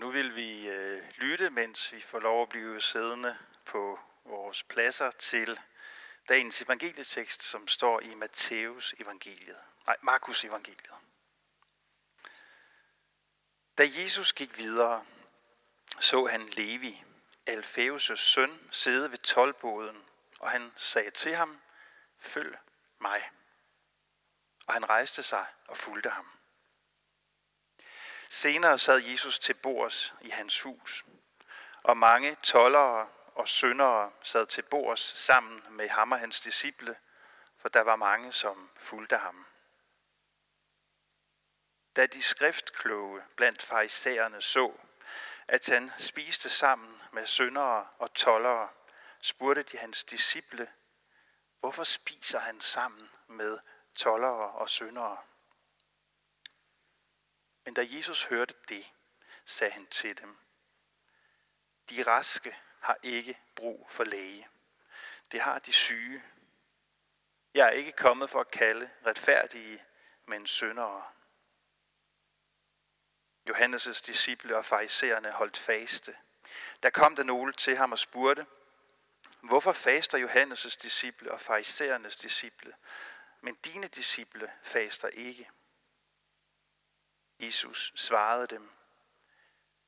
nu vil vi øh, lytte, mens vi får lov at blive siddende på vores pladser til dagens evangelietekst, som står i Matthæus evangeliet. Nej, Markus evangeliet. Da Jesus gik videre, så han Levi, Alfæus' søn, sidde ved tolvboden, og han sagde til ham, følg mig. Og han rejste sig og fulgte ham. Senere sad Jesus til bords i hans hus, og mange tollere og syndere sad til bords sammen med ham og hans disciple, for der var mange, som fulgte ham. Da de skriftkloge blandt farisæerne så, at han spiste sammen med syndere og tollere, spurgte de hans disciple, hvorfor spiser han sammen med tollere og syndere? Men da Jesus hørte det, sagde han til dem, de raske har ikke brug for læge. Det har de syge. Jeg er ikke kommet for at kalde retfærdige, men syndere. Johannes' disciple og farisæerne holdt faste. Der kom der nogle til ham og spurgte, hvorfor faster Johannes' disciple og farisæernes disciple, men dine disciple faster ikke? Jesus svarede dem,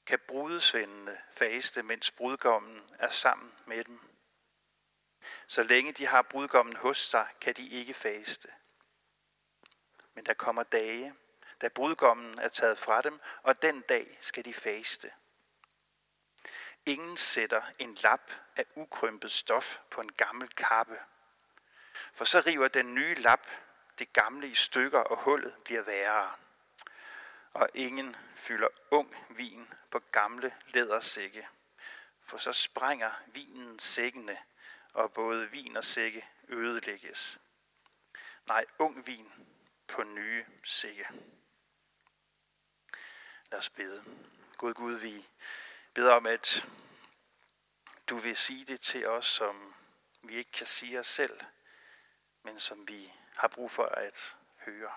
kan brudesvendene faste, mens brudgommen er sammen med dem. Så længe de har brudgommen hos sig, kan de ikke faste. Men der kommer dage, da brudgommen er taget fra dem, og den dag skal de faste. Ingen sætter en lap af ukrympet stof på en gammel kappe, for så river den nye lap det gamle i stykker, og hullet bliver værre og ingen fylder ung vin på gamle lædersække, for så sprænger vinen sækkene, og både vin og sække ødelægges. Nej, ung vin på nye sække. Lad os bede. Gud Gud, vi beder om, at du vil sige det til os, som vi ikke kan sige os selv, men som vi har brug for at høre.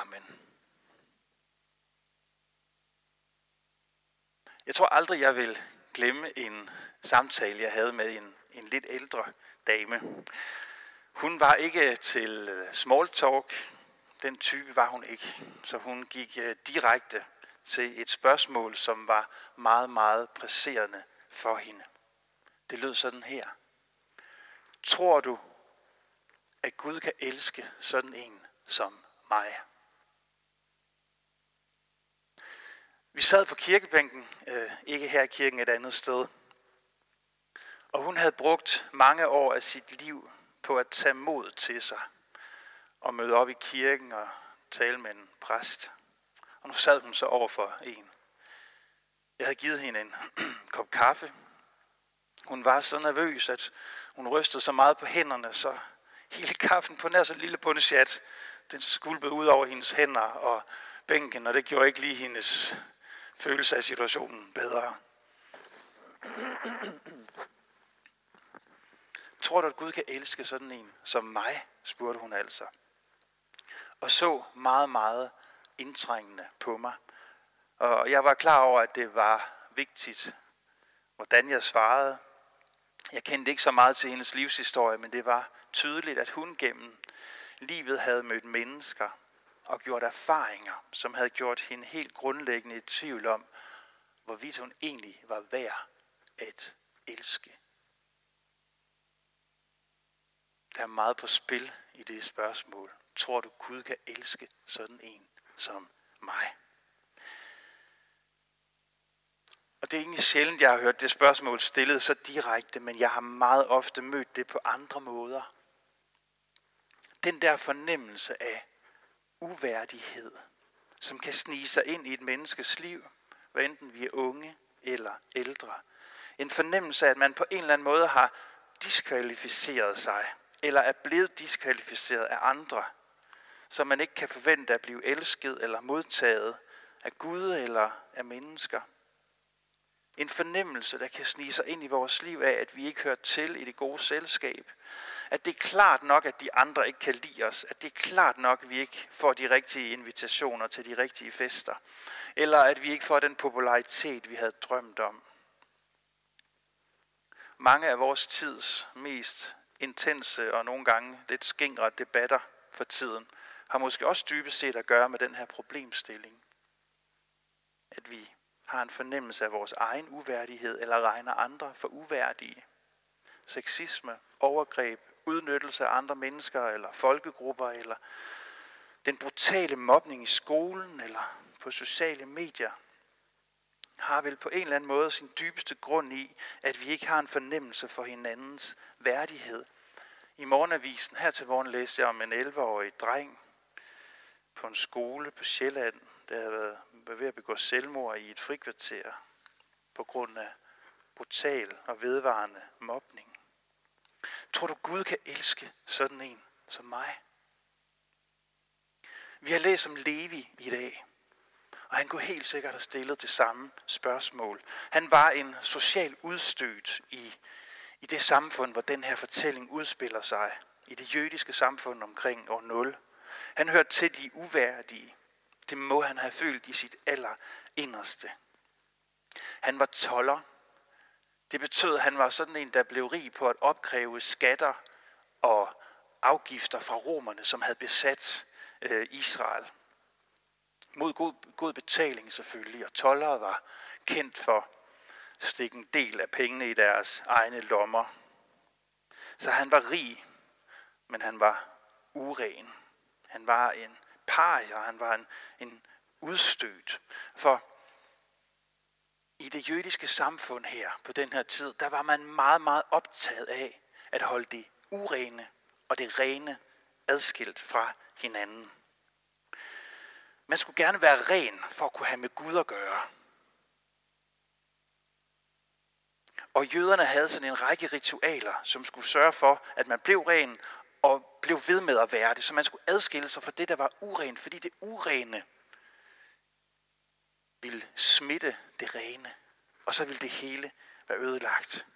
Amen. Jeg tror aldrig, jeg vil glemme en samtale, jeg havde med en, en lidt ældre dame. Hun var ikke til øh, small talk. Den type var hun ikke. Så hun gik øh, direkte til et spørgsmål, som var meget, meget presserende for hende. Det lød sådan her. Tror du, at Gud kan elske sådan en som mig? Vi sad på kirkebænken, øh, ikke her i kirken, et andet sted. Og hun havde brugt mange år af sit liv på at tage mod til sig og møde op i kirken og tale med en præst. Og nu sad hun så over for en. Jeg havde givet hende en kop kaffe. Hun var så nervøs, at hun rystede så meget på hænderne, så hele kaffen på nær så lille bundesjat, den skulpede ud over hendes hænder og bænken, og det gjorde ikke lige hendes følelse af situationen bedre. Tror du, at Gud kan elske sådan en som mig, spurgte hun altså. Og så meget, meget indtrængende på mig. Og jeg var klar over, at det var vigtigt, hvordan jeg svarede. Jeg kendte ikke så meget til hendes livshistorie, men det var tydeligt, at hun gennem livet havde mødt mennesker, og gjort erfaringer, som havde gjort hende helt grundlæggende i tvivl om, hvorvidt hun egentlig var værd at elske. Der er meget på spil i det spørgsmål. Tror du, Gud kan elske sådan en som mig? Og det er egentlig sjældent, jeg har hørt det spørgsmål stillet så direkte, men jeg har meget ofte mødt det på andre måder. Den der fornemmelse af, uværdighed, som kan snige sig ind i et menneskes liv, hvad enten vi er unge eller ældre. En fornemmelse af, at man på en eller anden måde har diskvalificeret sig, eller er blevet diskvalificeret af andre, så man ikke kan forvente at blive elsket eller modtaget af Gud eller af mennesker. En fornemmelse, der kan snige sig ind i vores liv af, at vi ikke hører til i det gode selskab, at det er klart nok, at de andre ikke kan lide os. At det er klart nok, at vi ikke får de rigtige invitationer til de rigtige fester. Eller at vi ikke får den popularitet, vi havde drømt om. Mange af vores tids mest intense og nogle gange lidt skingre debatter for tiden, har måske også dybest set at gøre med den her problemstilling. At vi har en fornemmelse af vores egen uværdighed, eller regner andre for uværdige. Sexisme, overgreb, udnyttelse af andre mennesker, eller folkegrupper, eller den brutale mobning i skolen, eller på sociale medier, har vel på en eller anden måde sin dybeste grund i, at vi ikke har en fornemmelse for hinandens værdighed. I morgenavisen her til morgen læste jeg om en 11-årig dreng på en skole på Sjælland, der havde været ved at begå selvmord i et frikvarter på grund af brutal og vedvarende mobning. Tror du Gud kan elske sådan en som mig? Vi har læst om Levi i dag, og han kunne helt sikkert have stillet det samme spørgsmål. Han var en social udstødt i, i det samfund, hvor den her fortælling udspiller sig. I det jødiske samfund omkring år 0. Han hørte til de uværdige. Det må han have følt i sit aller inderste. Han var toller. Det betød, at han var sådan en, der blev rig på at opkræve skatter og afgifter fra romerne, som havde besat øh, Israel. Mod god, god betaling selvfølgelig, og tollere var kendt for at stikke en del af pengene i deres egne lommer. Så han var rig, men han var uren. Han var en parier, han var en, en udstødt. For det jødiske samfund her på den her tid, der var man meget, meget optaget af at holde det urene og det rene adskilt fra hinanden. Man skulle gerne være ren for at kunne have med Gud at gøre. Og jøderne havde sådan en række ritualer, som skulle sørge for, at man blev ren og blev ved med at være det. Så man skulle adskille sig fra det, der var urent, fordi det urene ville smitte det rene. Og så ville det hele være ødelagt.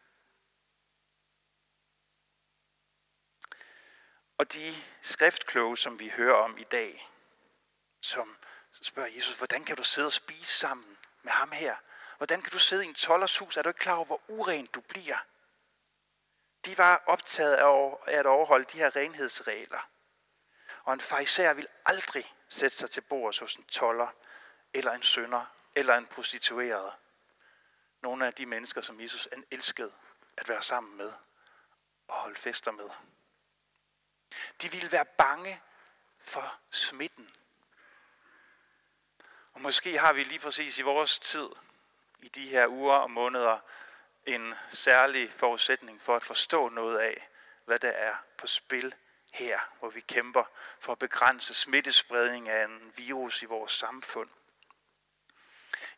Og de skriftkloge, som vi hører om i dag, som spørger Jesus, hvordan kan du sidde og spise sammen med ham her? Hvordan kan du sidde i en tollers hus? Er du ikke klar over, hvor urent du bliver? De var optaget af at overholde de her renhedsregler. Og en fariser vil aldrig sætte sig til bords hos en toller, eller en sønder, eller en prostitueret. Nogle af de mennesker, som Jesus elskede at være sammen med og holde fester med. De ville være bange for smitten. Og måske har vi lige præcis i vores tid, i de her uger og måneder, en særlig forudsætning for at forstå noget af, hvad der er på spil her, hvor vi kæmper for at begrænse smittespredning af en virus i vores samfund.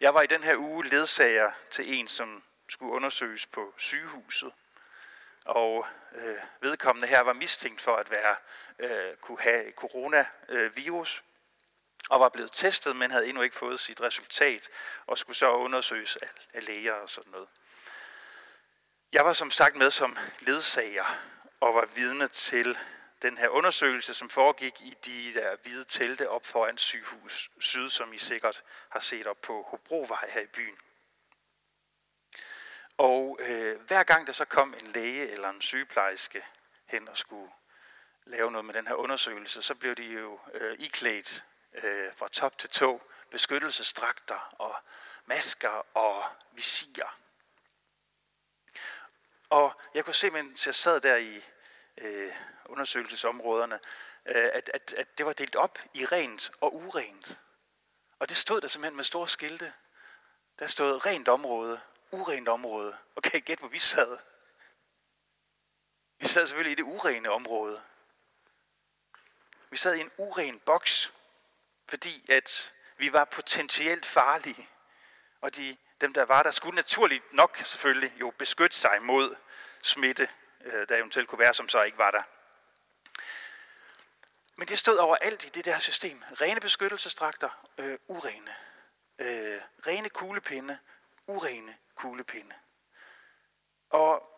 Jeg var i den her uge ledsager til en, som skulle undersøges på sygehuset. Og øh, vedkommende her var mistænkt for at være øh, kunne have coronavirus og var blevet testet, men havde endnu ikke fået sit resultat og skulle så undersøges af, af læger og sådan noget. Jeg var som sagt med som ledsager og var vidne til den her undersøgelse, som foregik i de der hvide telte op foran sygehus syd, som I sikkert har set op på Hobrovej her i byen. Og øh, hver gang der så kom en læge eller en sygeplejerske hen og skulle lave noget med den her undersøgelse, så blev de jo øh, iklædt øh, fra top til tå beskyttelsesdragter og masker og visirer. Og jeg kunne se, mens jeg sad der i øh, undersøgelsesområderne, øh, at, at, at det var delt op i rent og urent. Og det stod der simpelthen med store skilte. Der stod rent område, urent område. Og kan I gætte, hvor vi sad? Vi sad selvfølgelig i det urene område. Vi sad i en uren boks, fordi at vi var potentielt farlige. Og de dem, der var der, skulle naturligt nok selvfølgelig jo beskytte sig mod smitte, øh, der eventuelt kunne være, som så ikke var der. Men det stod overalt i det der system. Rene beskyttelsestrakter, øh, urene. Øh, rene kuglepinde, urene kuglepinde. Og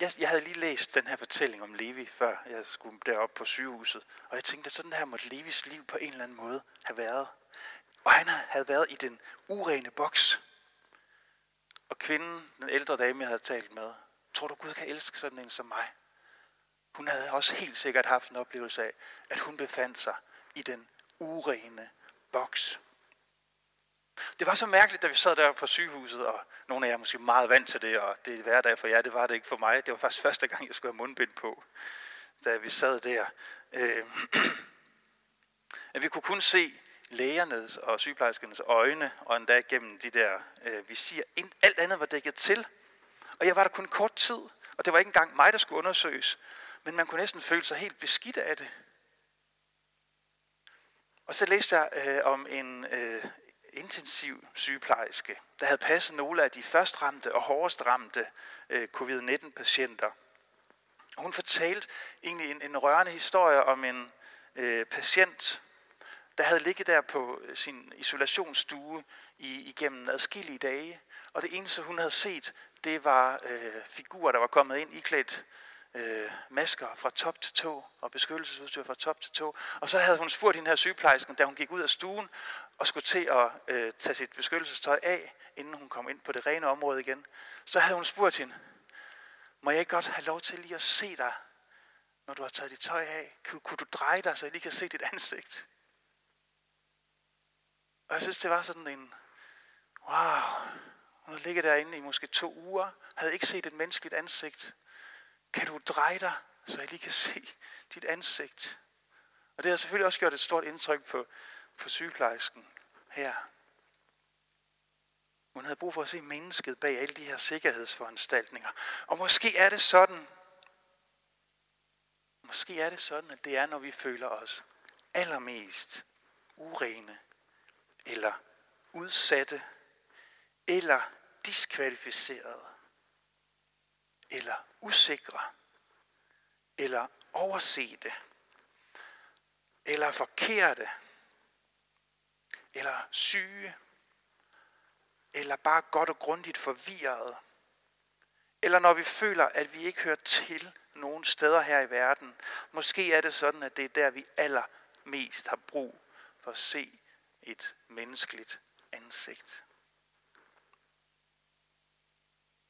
Jeg, jeg havde lige læst den her fortælling om Levi, før jeg skulle derop på sygehuset. Og jeg tænkte, at sådan her måtte Levis liv på en eller anden måde have været. Og han havde været i den urene boks. Og kvinden, den ældre dame, jeg havde talt med, tror du Gud kan elske sådan en som mig? Også helt sikkert haft en oplevelse af, at hun befandt sig i den urene boks. Det var så mærkeligt, da vi sad der på sygehuset, og nogle af jer er måske meget vant til det, og det er hverdag for jer, det var det ikke for mig. Det var faktisk første gang, jeg skulle have mundbind på, da vi sad der. Øh, at vi kunne kun se lægernes og sygeplejerskernes øjne, og endda gennem de der øh, visir. Alt andet var dækket til. Og jeg var der kun kort tid, og det var ikke engang mig, der skulle undersøges. Men man kunne næsten føle sig helt beskidt af det. Og så læste jeg øh, om en øh, intensiv sygeplejerske, der havde passet nogle af de først ramte og hårdest ramte øh, covid-19-patienter. Hun fortalte egentlig en, en rørende historie om en øh, patient, der havde ligget der på øh, sin isolationsstue i, igennem adskillige dage, og det eneste, hun havde set, det var øh, figurer, der var kommet ind iklædt øh, masker fra top til tå og beskyttelsesudstyr fra top til tå. Og så havde hun spurgt hende her sygeplejersken, da hun gik ud af stuen og skulle til at øh, tage sit beskyttelsestøj af, inden hun kom ind på det rene område igen. Så havde hun spurgt hende, må jeg ikke godt have lov til lige at se dig, når du har taget dit tøj af? Kunne, kunne du dreje dig, så jeg lige kan se dit ansigt? Og jeg synes, det var sådan en, wow, hun havde ligget derinde i måske to uger, havde ikke set et menneskeligt ansigt. Kan du dreje dig, så jeg lige kan se dit ansigt? Og det har selvfølgelig også gjort et stort indtryk på, på sygeplejersken her. Hun havde brug for at se mennesket bag alle de her sikkerhedsforanstaltninger. Og måske er det sådan, måske er det sådan, at det er, når vi føler os allermest urene, eller udsatte, eller diskvalificerede, eller usikre, eller oversete, eller forkerte, eller syge, eller bare godt og grundigt forvirrede, eller når vi føler, at vi ikke hører til nogen steder her i verden. Måske er det sådan, at det er der, vi allermest har brug for at se et menneskeligt ansigt.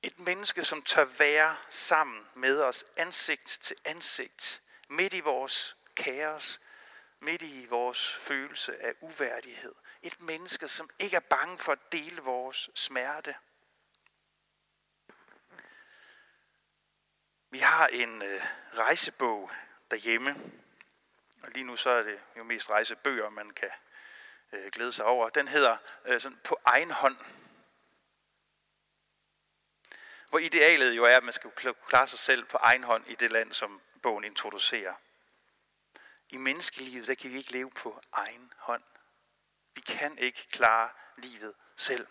Et menneske, som tør være sammen med os ansigt til ansigt, midt i vores kaos, midt i vores følelse af uværdighed. Et menneske, som ikke er bange for at dele vores smerte. Vi har en øh, rejsebog derhjemme, og lige nu så er det jo mest rejsebøger, man kan øh, glæde sig over. Den hedder øh, sådan, På egen hånd. Hvor idealet jo er, at man skal klare sig selv på egen hånd i det land, som bogen introducerer. I menneskelivet, der kan vi ikke leve på egen hånd. Vi kan ikke klare livet selv.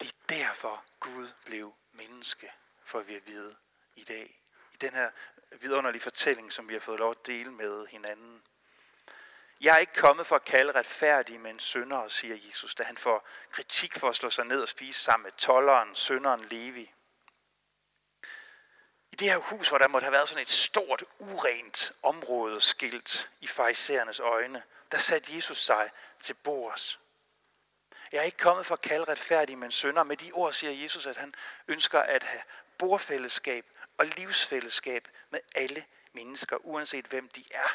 Det er derfor Gud blev menneske, for vi at vide i dag. I den her vidunderlige fortælling, som vi har fået lov at dele med hinanden. Jeg er ikke kommet for at kalde retfærdige, men syndere, siger Jesus, da han får kritik for at slå sig ned og spise sammen med tolleren, synderen Levi. I det her hus, hvor der måtte have været sådan et stort, urent område skilt i farisæernes øjne, der satte Jesus sig til bords. Jeg er ikke kommet for at kalde retfærdige, men syndere. Med de ord siger Jesus, at han ønsker at have bordfællesskab og livsfællesskab med alle mennesker, uanset hvem de er.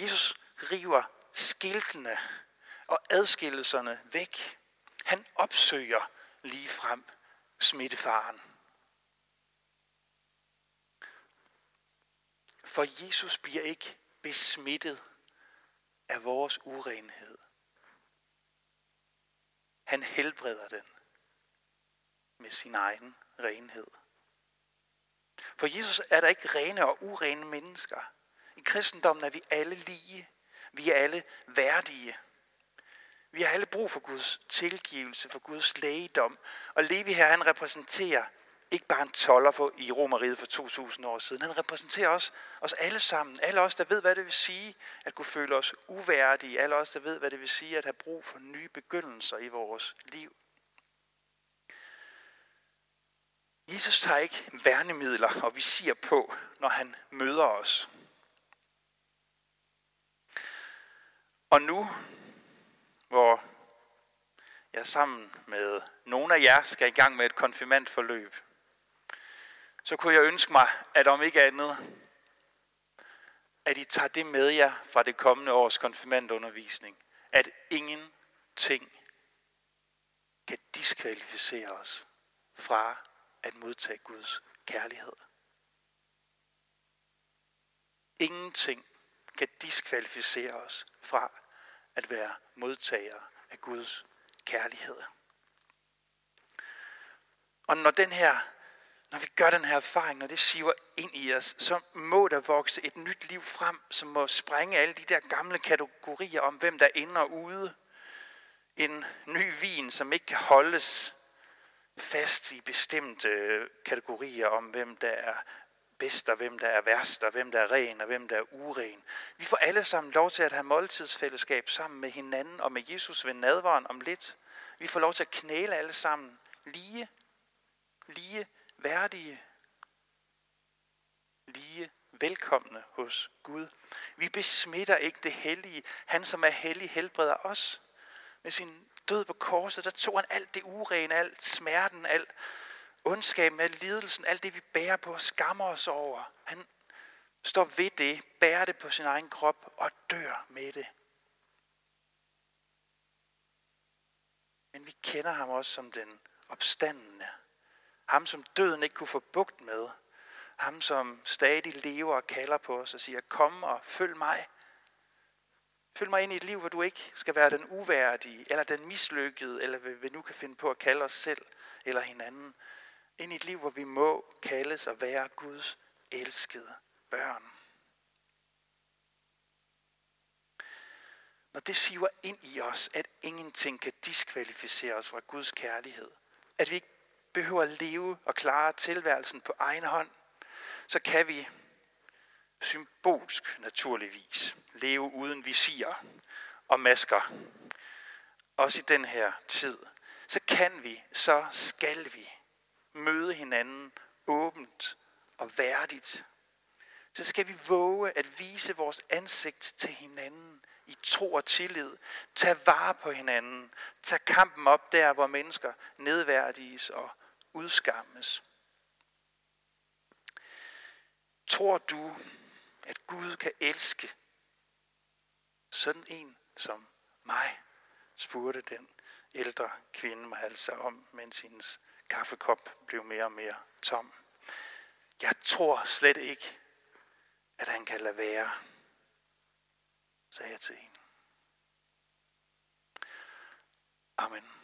Jesus river skiltene og adskillelserne væk. Han opsøger lige frem smittefaren. For Jesus bliver ikke besmittet af vores urenhed. Han helbreder den med sin egen renhed. For Jesus er der ikke rene og urene mennesker. I kristendommen er vi alle lige. Vi er alle værdige. Vi har alle brug for Guds tilgivelse, for Guds lægedom. Og Levi her, han repræsenterer ikke bare en toller for, i Romeriet for 2000 år siden. Han repræsenterer os, os alle sammen. Alle os, der ved, hvad det vil sige at kunne føle os uværdige. Alle os, der ved, hvad det vil sige at have brug for nye begyndelser i vores liv. Jesus tager ikke værnemidler og vi siger på, når han møder os. Og nu, hvor jeg sammen med nogle af jer skal i gang med et konfirmandforløb, så kunne jeg ønske mig, at om ikke andet, at I tager det med jer fra det kommende års konfirmandundervisning, at ingenting kan diskvalificere os fra at modtage Guds kærlighed. Ingenting kan diskvalificere os fra at være modtagere af Guds kærlighed. Og når den her, når vi gør den her erfaring, når det siver ind i os, så må der vokse et nyt liv frem, som må sprænge alle de der gamle kategorier om, hvem der er inde og ude. En ny vin, som ikke kan holdes fast i bestemte kategorier om, hvem der er bedst, og hvem der er værst, og hvem der er ren, og hvem der er uren. Vi får alle sammen lov til at have måltidsfællesskab sammen med hinanden og med Jesus ved nadvaren om lidt. Vi får lov til at knæle alle sammen lige, lige værdige, lige velkomne hos Gud. Vi besmitter ikke det hellige. Han, som er hellig, helbreder os. Med sin død på korset, der tog han alt det urene, alt smerten, alt ondskaben, al lidelsen, alt det vi bærer på og skammer os over. Han står ved det, bærer det på sin egen krop og dør med det. Men vi kender ham også som den opstandende. Ham, som døden ikke kunne få bugt med. Ham, som stadig lever og kalder på os og siger, kom og følg mig. Følg mig ind i et liv, hvor du ikke skal være den uværdige, eller den mislykkede, eller hvad vi nu kan finde på at kalde os selv eller hinanden. Ind i et liv, hvor vi må kaldes at være Guds elskede børn. Når det siver ind i os, at ingenting kan diskvalificere os fra Guds kærlighed, at vi ikke behøver at leve og klare tilværelsen på egen hånd, så kan vi symbolsk naturligvis leve uden visir og masker. Også i den her tid. Så kan vi, så skal vi møde hinanden åbent og værdigt. Så skal vi våge at vise vores ansigt til hinanden i tro og tillid. Tag vare på hinanden. Tag kampen op der, hvor mennesker nedværdiges og udskammes. Tror du, at Gud kan elske sådan en som mig, spurgte den ældre kvinde mig altså om, mens hendes kaffekop blev mere og mere tom. Jeg tror slet ikke, at han kan lade være, sagde jeg til hende. Amen.